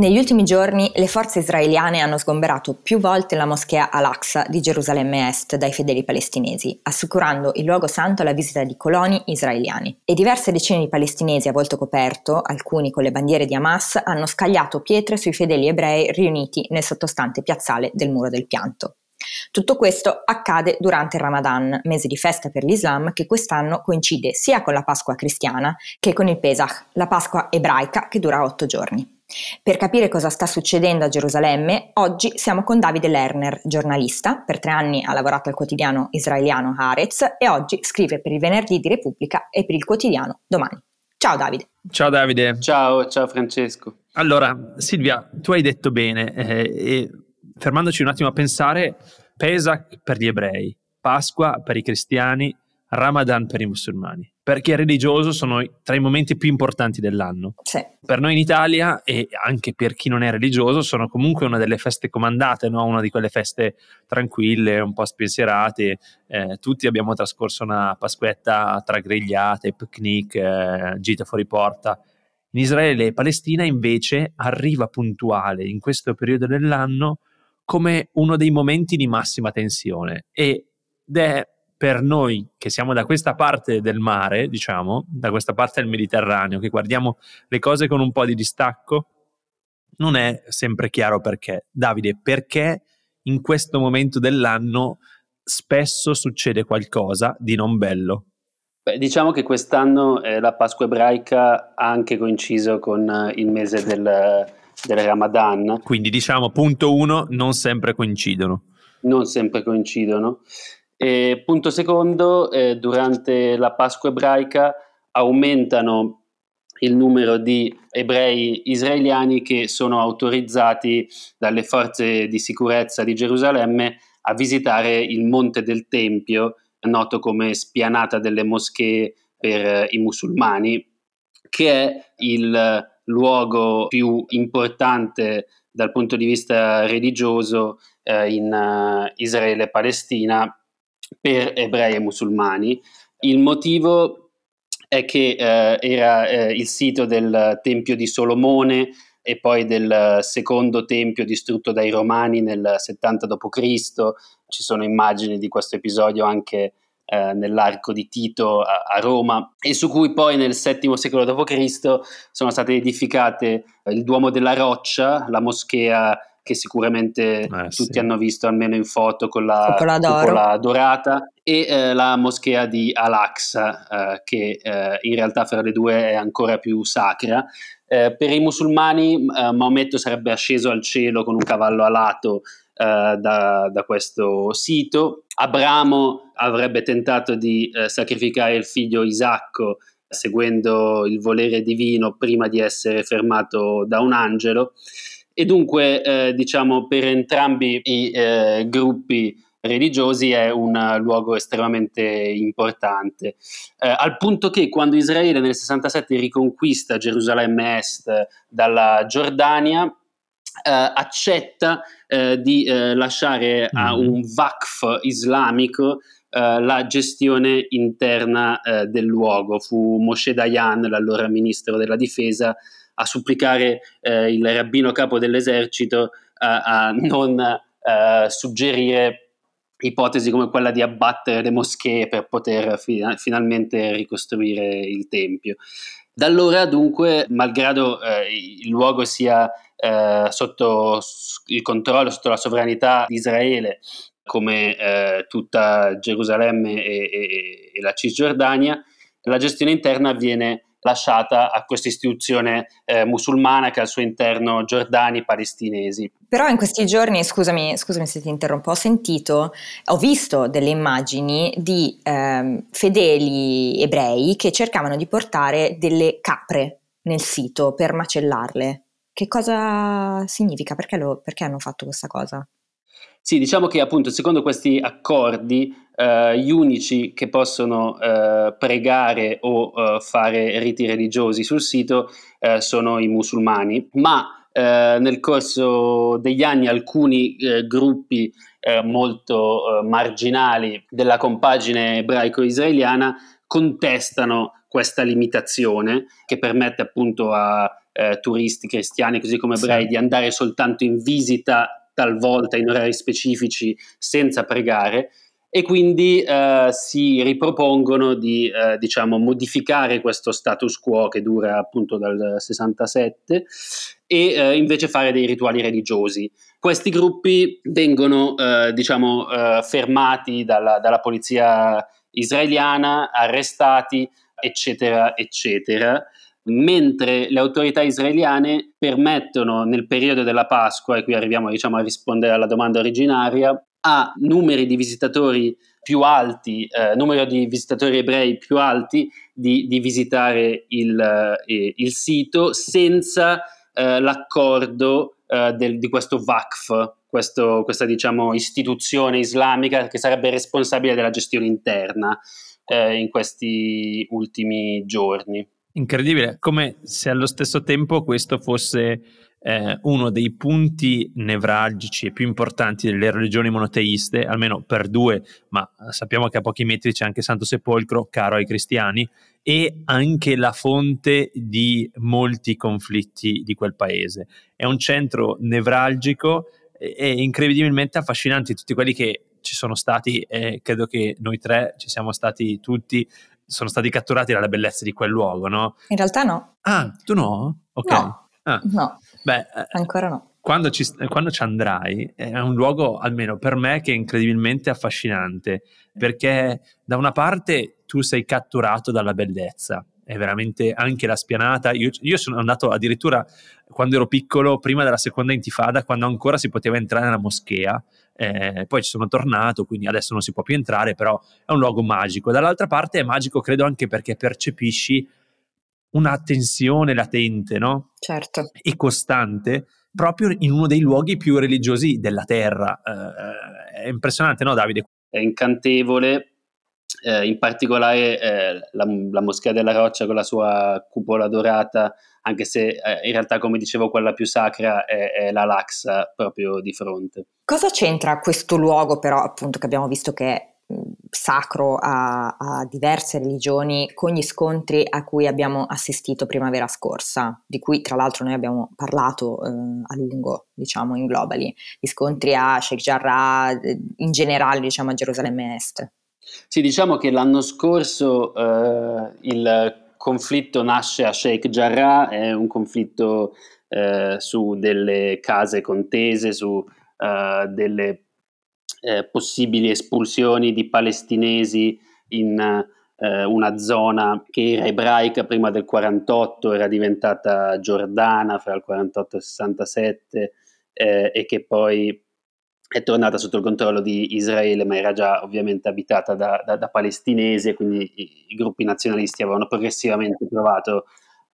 Negli ultimi giorni le forze israeliane hanno sgomberato più volte la moschea Al-Aqsa di Gerusalemme Est dai fedeli palestinesi, assicurando il luogo santo alla visita di coloni israeliani. E diverse decine di palestinesi a volto coperto, alcuni con le bandiere di Hamas, hanno scagliato pietre sui fedeli ebrei riuniti nel sottostante piazzale del Muro del Pianto. Tutto questo accade durante il Ramadan, mese di festa per l'Islam che quest'anno coincide sia con la Pasqua cristiana che con il Pesach, la Pasqua ebraica che dura otto giorni. Per capire cosa sta succedendo a Gerusalemme, oggi siamo con Davide Lerner, giornalista, per tre anni ha lavorato al quotidiano israeliano Haaretz e oggi scrive per il Venerdì di Repubblica e per il quotidiano Domani. Ciao Davide. Ciao Davide. Ciao, ciao Francesco. Allora, Silvia, tu hai detto bene, eh, e fermandoci un attimo a pensare, Pesach per gli ebrei, Pasqua per i cristiani, Ramadan per i musulmani perché religioso sono tra i momenti più importanti dell'anno. Sì. Per noi in Italia e anche per chi non è religioso sono comunque una delle feste comandate, no? una di quelle feste tranquille, un po' spensierate. Eh, tutti abbiamo trascorso una Pasquetta tra grigliate, picnic, eh, gite fuori porta. In Israele e Palestina invece arriva puntuale in questo periodo dell'anno come uno dei momenti di massima tensione ed è per noi che siamo da questa parte del mare, diciamo, da questa parte del Mediterraneo, che guardiamo le cose con un po' di distacco, non è sempre chiaro perché. Davide, perché in questo momento dell'anno spesso succede qualcosa di non bello? Beh, diciamo che quest'anno eh, la Pasqua ebraica ha anche coinciso con eh, il mese del, del Ramadan. Quindi diciamo, punto uno, non sempre coincidono. Non sempre coincidono. E punto secondo, eh, durante la Pasqua ebraica aumentano il numero di ebrei israeliani che sono autorizzati dalle forze di sicurezza di Gerusalemme a visitare il Monte del Tempio, noto come spianata delle moschee per eh, i musulmani, che è il luogo più importante dal punto di vista religioso eh, in uh, Israele e Palestina per ebrei e musulmani. Il motivo è che eh, era eh, il sito del Tempio di Solomone e poi del secondo tempio distrutto dai Romani nel 70 d.C. Ci sono immagini di questo episodio anche eh, nell'arco di Tito a, a, Roma e su cui poi nel VII secolo d.C. sono state edificate il Duomo della Roccia, la moschea che sicuramente eh, tutti sì. hanno visto almeno in foto con la cupola dorata e eh, la moschea di Al-Aqsa eh, che eh, in realtà fra le due è ancora più sacra. Eh, per i musulmani eh, Maometto sarebbe asceso al cielo con un cavallo alato da, da, questo sito. Abramo avrebbe tentato di sacrificare il figlio Isacco seguendo il volere divino prima di essere fermato da un angelo e dunque eh, diciamo per entrambi i eh, gruppi religiosi è un luogo estremamente importante, eh, al punto che quando Israele nel 67 riconquista Gerusalemme Est dalla Giordania, eh, accetta eh, di eh, lasciare a mm-hmm. un Waqf islamico Uh, la gestione interna uh, del luogo. Fu Moshe Dayan, l'allora ministro della difesa, a supplicare eh, il rabbino capo dell'esercito a, a non eh, suggerire ipotesi come quella di abbattere le moschee per poter fi- finalmente ricostruire il tempio. Da allora dunque, malgrado eh, il luogo sia eh, sotto il controllo, sotto la sovranità di Israele, come eh, tutta Gerusalemme e, e, e la Cisgiordania, la gestione interna avviene lasciata a questa istituzione eh, musulmana che al suo interno giordani palestinesi. Però in questi giorni, scusami, scusami se ti interrompo, ho sentito, ho visto delle immagini di eh, fedeli ebrei che cercavano di portare delle capre nel sito per macellarle. che cosa significa? Perché, lo, perché hanno fatto questa cosa? Sì, diciamo che appunto secondo questi accordi eh, gli unici che possono eh, pregare o eh, fare riti religiosi sul sito eh, sono i musulmani, ma eh, nel corso degli anni alcuni eh, gruppi molto marginali della compagine ebraico-israeliana contestano questa limitazione che permette appunto a turisti cristiani così come ebrei sì. di andare soltanto in visita talvolta in orari specifici senza pregare e quindi eh, si ripropongono di eh, diciamo, modificare questo status quo che dura appunto dal 67 e eh, invece fare dei rituali religiosi. Questi gruppi vengono eh, diciamo, eh, fermati dalla, dalla polizia israeliana, arrestati, eccetera, eccetera mentre le autorità israeliane permettono nel periodo della Pasqua, e qui arriviamo diciamo, a rispondere alla domanda originaria, a numeri di visitatori più alti, eh, numero di visitatori ebrei più alti di, di visitare il, eh, il, sito senza eh, l'accordo eh, del, di questo VACF, questo, questa diciamo, istituzione islamica che sarebbe responsabile della gestione interna eh, in questi ultimi giorni. Incredibile, come se allo stesso tempo questo fosse eh, uno dei punti nevralgici e più importanti delle religioni monoteiste, almeno per due, ma sappiamo che a pochi metri c'è anche Santo Sepolcro, caro ai cristiani, e anche la fonte di molti conflitti di quel paese. È un centro nevralgico e incredibilmente affascinante tutti quelli che ci sono stati, e credo che noi tre ci siamo stati tutti sono stati catturati dalla bellezza di quel luogo, no? In realtà no. Ah, tu no? Ok. No, ah. no. Beh, eh, ancora no. Quando ci, quando ci, andrai è un luogo, almeno per me, che è incredibilmente affascinante, perché da una parte tu sei catturato dalla bellezza, è veramente anche la spianata. Io, io, sono andato addirittura quando ero piccolo, prima della seconda intifada, quando ancora si poteva entrare nella moschea. Eh, poi ci sono tornato, quindi adesso non si può più entrare, però è un luogo magico. Dall'altra parte è magico, credo, anche perché percepisci una tensione latente, no? Certo. E costante, proprio in uno dei luoghi più religiosi della terra. Eh, è impressionante, no, Davide? È incantevole eh, in particolare eh, la, la, Moschea della Roccia con la sua cupola dorata, anche se eh, in realtà, come dicevo, quella più sacra è, è la Laxa proprio di fronte. Cosa c'entra questo luogo, però, appunto, che abbiamo visto che è sacro a, a, diverse religioni con gli scontri a cui abbiamo assistito primavera scorsa, di cui tra l'altro noi abbiamo parlato eh, a lungo, diciamo, in globally, gli scontri a Sheikh Jarrah, eh, in generale, diciamo, a Gerusalemme Est. Sì, diciamo che l'anno scorso eh, il conflitto nasce a Sheikh Jarrah, è un conflitto eh, su delle case contese, su eh, delle eh, possibili espulsioni di palestinesi in eh, una zona che era ebraica prima del 48, era diventata giordana fra il 48 e il 67 eh, e che poi è tornata sotto il controllo di Israele, ma era già ovviamente abitata da, da, da palestinesi quindi i, i, gruppi nazionalisti avevano progressivamente provato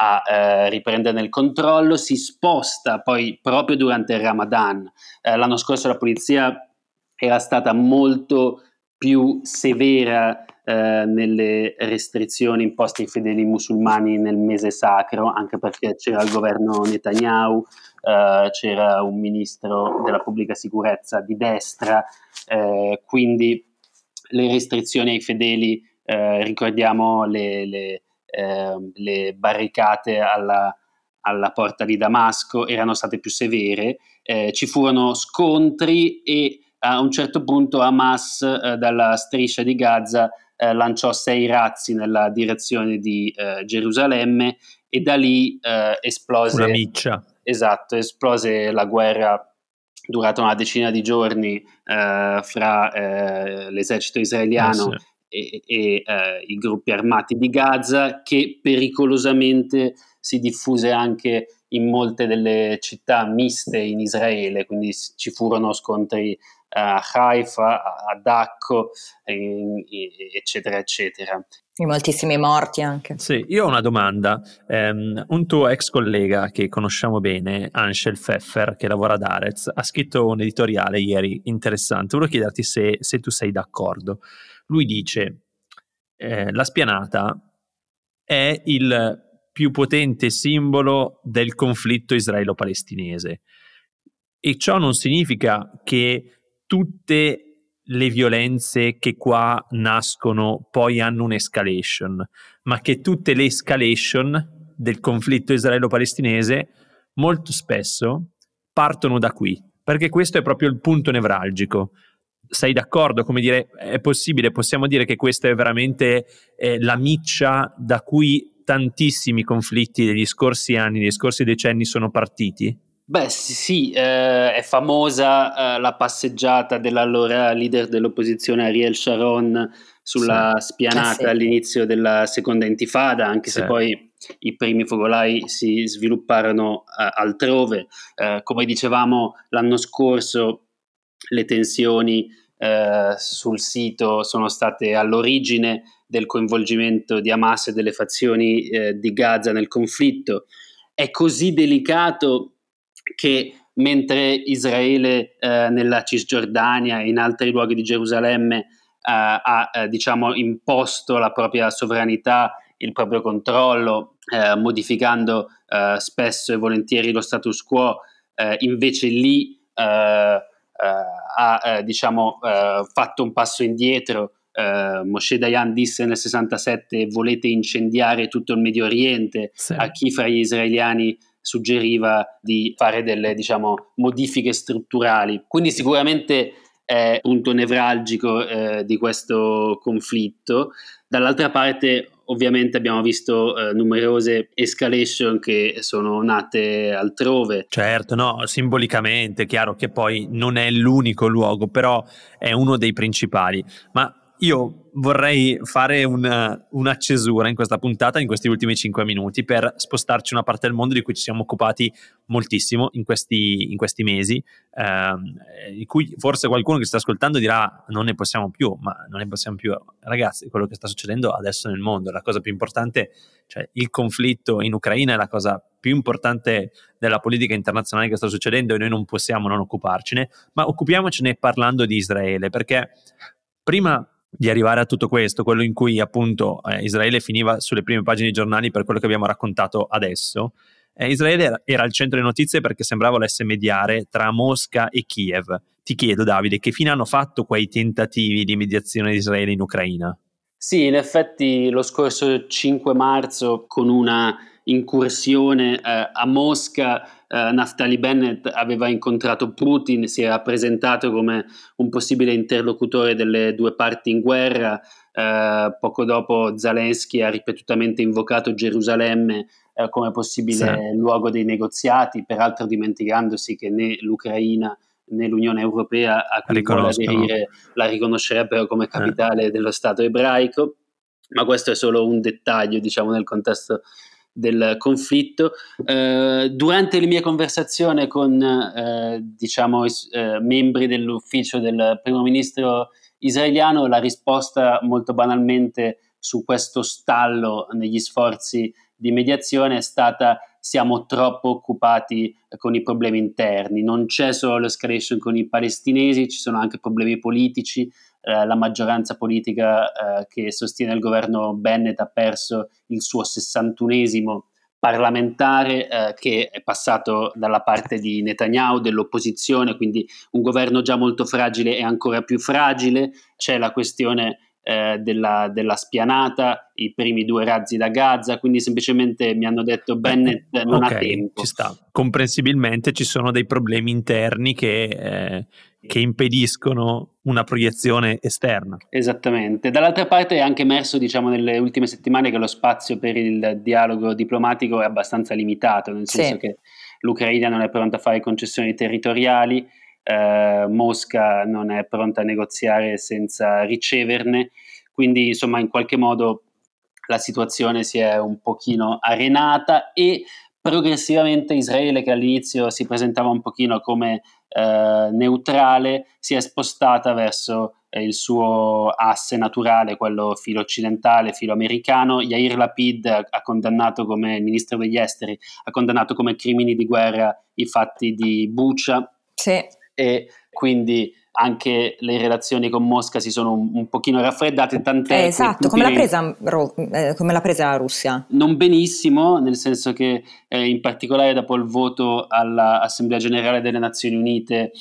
a eh, riprenderne il controllo. Si sposta poi proprio durante il Ramadan. Eh, l'anno scorso la polizia era stata molto più severa eh, nelle restrizioni imposte ai fedeli musulmani nel mese sacro, anche perché c'era il governo Netanyahu eh, c'era un ministro della pubblica sicurezza di destra, eh, quindi le restrizioni ai fedeli, eh, ricordiamo le, le, ehm, le barricate alla, alla, porta di Damasco, erano state più severe, eh, ci furono scontri e a un certo punto Hamas eh, dalla striscia di Gaza eh, lanciò sei razzi nella direzione di eh, Gerusalemme e da lì eh, esplose una miccia Esatto, esplose la guerra durata una decina di giorni eh, fra eh, l'esercito israeliano sì. e, e i gruppi armati di Gaza che pericolosamente si diffuse anche in molte delle città miste in Israele, quindi ci furono scontri a Haifa, a Dacco, eccetera, eccetera. E moltissimi morti anche. Sì, io ho una domanda. Um, un tuo ex collega che conosciamo bene, Anshel Pfeffer, che lavora ad Arez, ha scritto un editoriale ieri interessante. Volevo chiederti se, se tu sei d'accordo. Lui dice: eh, La spianata è il più potente simbolo del conflitto israelo-palestinese. E ciò non significa che tutte le violenze che qua nascono poi hanno un'escalation, ma che tutte le escalation del conflitto israelo-palestinese molto spesso partono da qui, perché questo è proprio il punto nevralgico. Sei d'accordo? Come dire, è possibile, possiamo dire che questa è veramente eh, la miccia da cui tantissimi conflitti degli scorsi anni, degli scorsi decenni sono partiti? Beh, sì, eh, è famosa eh, la passeggiata dell'allora leader dell'opposizione Ariel Sharon sulla sì. spianata eh sì. all'inizio della seconda intifada, anche sì. se poi i primi focolai si svilupparono eh, altrove. Eh, come dicevamo l'anno scorso, le tensioni eh, sul sito sono state all'origine del coinvolgimento di Hamas e delle fazioni di Gaza nel conflitto. È così delicato che mentre Israele eh, nella Cisgiordania e in altri luoghi di Gerusalemme eh, ha eh, diciamo, imposto la propria sovranità, il proprio controllo, eh, modificando eh, spesso e volentieri lo status quo, eh, invece lì ha diciamo, fatto un passo indietro. Moshe Dayan disse nel 67 volete incendiare tutto il Medio Oriente, sì. a chi fra gli israeliani suggeriva di fare delle diciamo, modifiche strutturali. Quindi sicuramente è punto nevralgico eh, di questo conflitto. Dall'altra parte ovviamente abbiamo visto eh, numerose escalation che sono nate altrove. Certo, no, simbolicamente, è chiaro che poi non è l'unico luogo, però è uno dei principali. Ma io vorrei fare una, una, cesura in questa puntata, in questi ultimi cinque minuti, per spostarci una parte del mondo di cui ci siamo occupati moltissimo in questi, in questi mesi, ehm, in cui forse qualcuno che sta ascoltando dirà non ne possiamo più, ma non ne possiamo più. Ragazzi, quello che sta succedendo adesso nel mondo, la cosa più importante, cioè il conflitto in Ucraina è la cosa più importante della politica internazionale che sta succedendo e noi non possiamo non occuparcene, ma occupiamocene parlando di Israele, perché prima di arrivare a tutto questo, quello in cui appunto eh, Israele finiva sulle prime pagine dei giornali per quello che abbiamo raccontato adesso, eh, Israele era, era, al centro delle notizie perché sembrava volesse mediare tra Mosca e Kiev. Ti chiedo Davide, che fine hanno fatto quei tentativi di mediazione di Israele in Ucraina? Sì, in effetti lo scorso 5 marzo con una incursione eh, a Mosca eh, Naftali Bennett aveva incontrato Putin, si era presentato come un possibile interlocutore delle due parti in guerra, eh, poco dopo Zelensky ha ripetutamente invocato Gerusalemme eh, come possibile sì. luogo dei negoziati, peraltro dimenticandosi che né l'Ucraina né l'Unione Europea a cui vuole aderire la riconoscerebbero come eh. capitale dello Stato ebraico, ma questo è solo un dettaglio diciamo nel contesto del conflitto. Eh, durante le mie conversazioni con eh, diciamo, eh, membri dell'ufficio del primo ministro israeliano, la risposta molto banalmente su questo stallo negli sforzi di mediazione è stata siamo troppo occupati con i problemi interni, non c'è solo l'escalation con i palestinesi, ci sono anche problemi politici, eh, la maggioranza politica eh, che sostiene il governo Bennett ha perso il suo 61esimo parlamentare eh, che è passato dalla parte di Netanyahu, dell'opposizione, quindi un governo già molto fragile e ancora più fragile. C'è la questione eh, della, della, spianata, i primi due razzi da Gaza, quindi semplicemente mi hanno detto Bennett non okay, ha tempo. Ci sta. Comprensibilmente ci sono dei problemi interni che, eh, che impediscono una proiezione esterna. Esattamente. Dall'altra parte è anche emerso, diciamo, nelle ultime settimane che lo spazio per il dialogo diplomatico è abbastanza limitato, nel senso sì. che l'Ucraina non è pronta a fare concessioni territoriali, eh, Mosca non è pronta a negoziare senza riceverne, quindi insomma in qualche modo la situazione si è un pochino arenata e progressivamente Israele, che all'inizio si presentava un pochino come eh, neutrale, si è spostata verso eh, il suo asse naturale, quello filo occidentale, filo americano. Yair Lapid ha condannato come ministro degli esteri, ha condannato come crimini di guerra i fatti di Bucha. Sì. E quindi anche le relazioni con Mosca si sono un, un pochino raffreddate, tant'è eh, esatto, come l'ha, presa, eh, come l'ha, presa, la Russia? Non benissimo, nel senso che eh, in particolare dopo il voto all'Assemblea Generale delle Nazioni Unite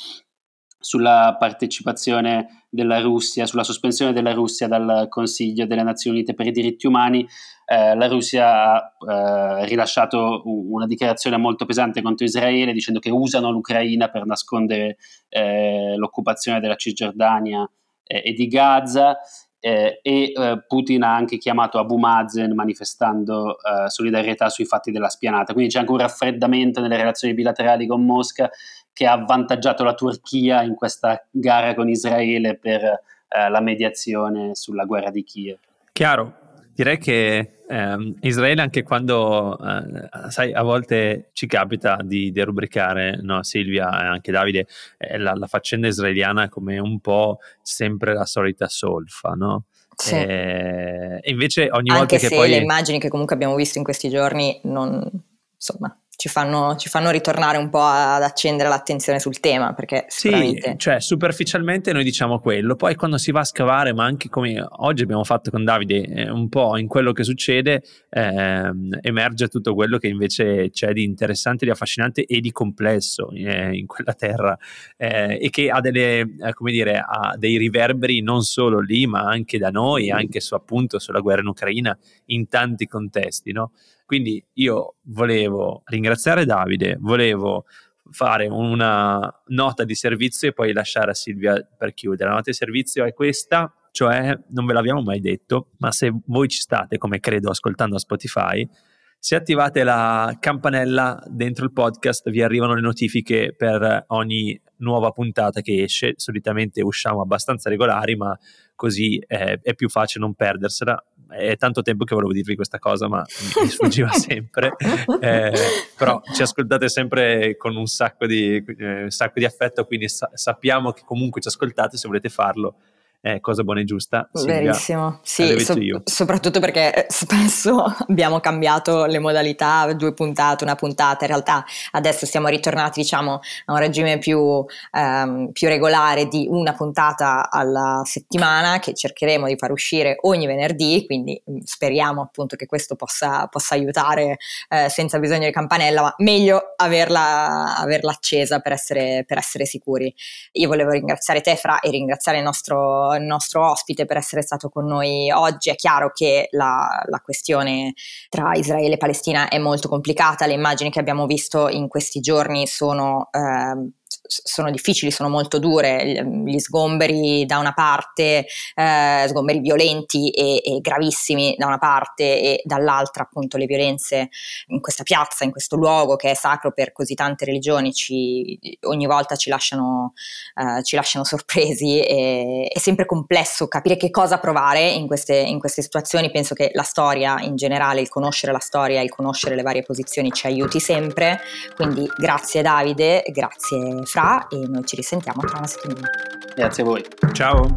sulla partecipazione della Russia, sulla sospensione della Russia dal Consiglio delle Nazioni Unite per i diritti umani, eh, la Russia ha eh, rilasciato una dichiarazione molto pesante contro Israele dicendo che usano l'Ucraina per nascondere eh, l'occupazione della Cisgiordania eh, e di Gaza eh, e eh, Putin ha anche chiamato Abu Mazen manifestando solidarietà sui fatti della spianata. Quindi c'è anche un raffreddamento nelle relazioni bilaterali con Mosca che ha avvantaggiato la Turchia in questa gara con Israele per eh, la mediazione sulla guerra di Kiev. Chiaro, direi che eh, Israele anche quando, eh, sai, a volte ci capita di derubricare, no, Silvia e anche Davide, eh, la, la, faccenda israeliana come un po' sempre la solita solfa, no? Sì. E invece ogni anche volta che poi... Anche se le immagini che comunque abbiamo visto in questi giorni non, insomma, ci fanno, ci fanno, ritornare un po' ad accendere l'attenzione sul tema perché. Sì, cioè superficialmente noi diciamo quello, poi quando si va a scavare, ma anche come oggi abbiamo fatto con Davide, eh, un po' in quello che succede, eh, emerge tutto quello che invece c'è di interessante, di affascinante e di complesso eh, in quella terra eh, e che ha, delle, eh, come dire, ha dei riverberi non solo lì, ma anche da noi, anche su appunto sulla guerra in Ucraina, in tanti contesti, no? Quindi io volevo ringraziare Davide, volevo fare una nota di servizio e poi lasciare a Silvia per chiudere. La nota di servizio è questa, cioè non ve l'abbiamo mai detto, ma se voi ci state, come credo, ascoltando a Spotify, se attivate la campanella dentro il podcast vi arrivano le notifiche per ogni nuova puntata che esce. Solitamente usciamo abbastanza regolari, ma così è, è più facile non perdersela è tanto tempo che volevo dirvi questa cosa, ma mi sfuggiva sempre. Eh, però ci ascoltate sempre con un sacco di, eh, un sacco di affetto, quindi sa- sappiamo che comunque ci ascoltate se volete farlo è cosa buona e giusta. Silvia, Verissimo, sì, so- soprattutto perché eh, spesso abbiamo cambiato le modalità, due puntate, una puntata, in realtà adesso siamo ritornati diciamo a un regime più, ehm, più regolare di una puntata alla settimana che cercheremo di far uscire ogni venerdì, quindi mm, speriamo appunto che questo possa, possa aiutare eh, senza bisogno di campanella, ma meglio averla, averla accesa per essere, per essere sicuri. Io volevo ringraziare te Fra e ringraziare il nostro il nostro ospite per essere stato con noi oggi. È chiaro che la, la questione tra Israele e Palestina è molto complicata, le immagini che abbiamo visto in questi giorni sono eh, sono difficili, sono molto dure, gli sgomberi da una parte, eh, sgomberi violenti e, e, gravissimi da una parte e dall'altra appunto le violenze in questa piazza, in questo luogo che è sacro per così tante religioni, ci, ogni volta ci lasciano, eh, ci lasciano sorpresi e è sempre complesso capire che cosa provare in queste, in queste situazioni, penso che la storia in generale, il conoscere la storia, il conoscere le varie posizioni ci aiuti sempre, quindi grazie Davide, grazie fra e noi ci risentiamo tra una settimana. Grazie a voi. Ciao.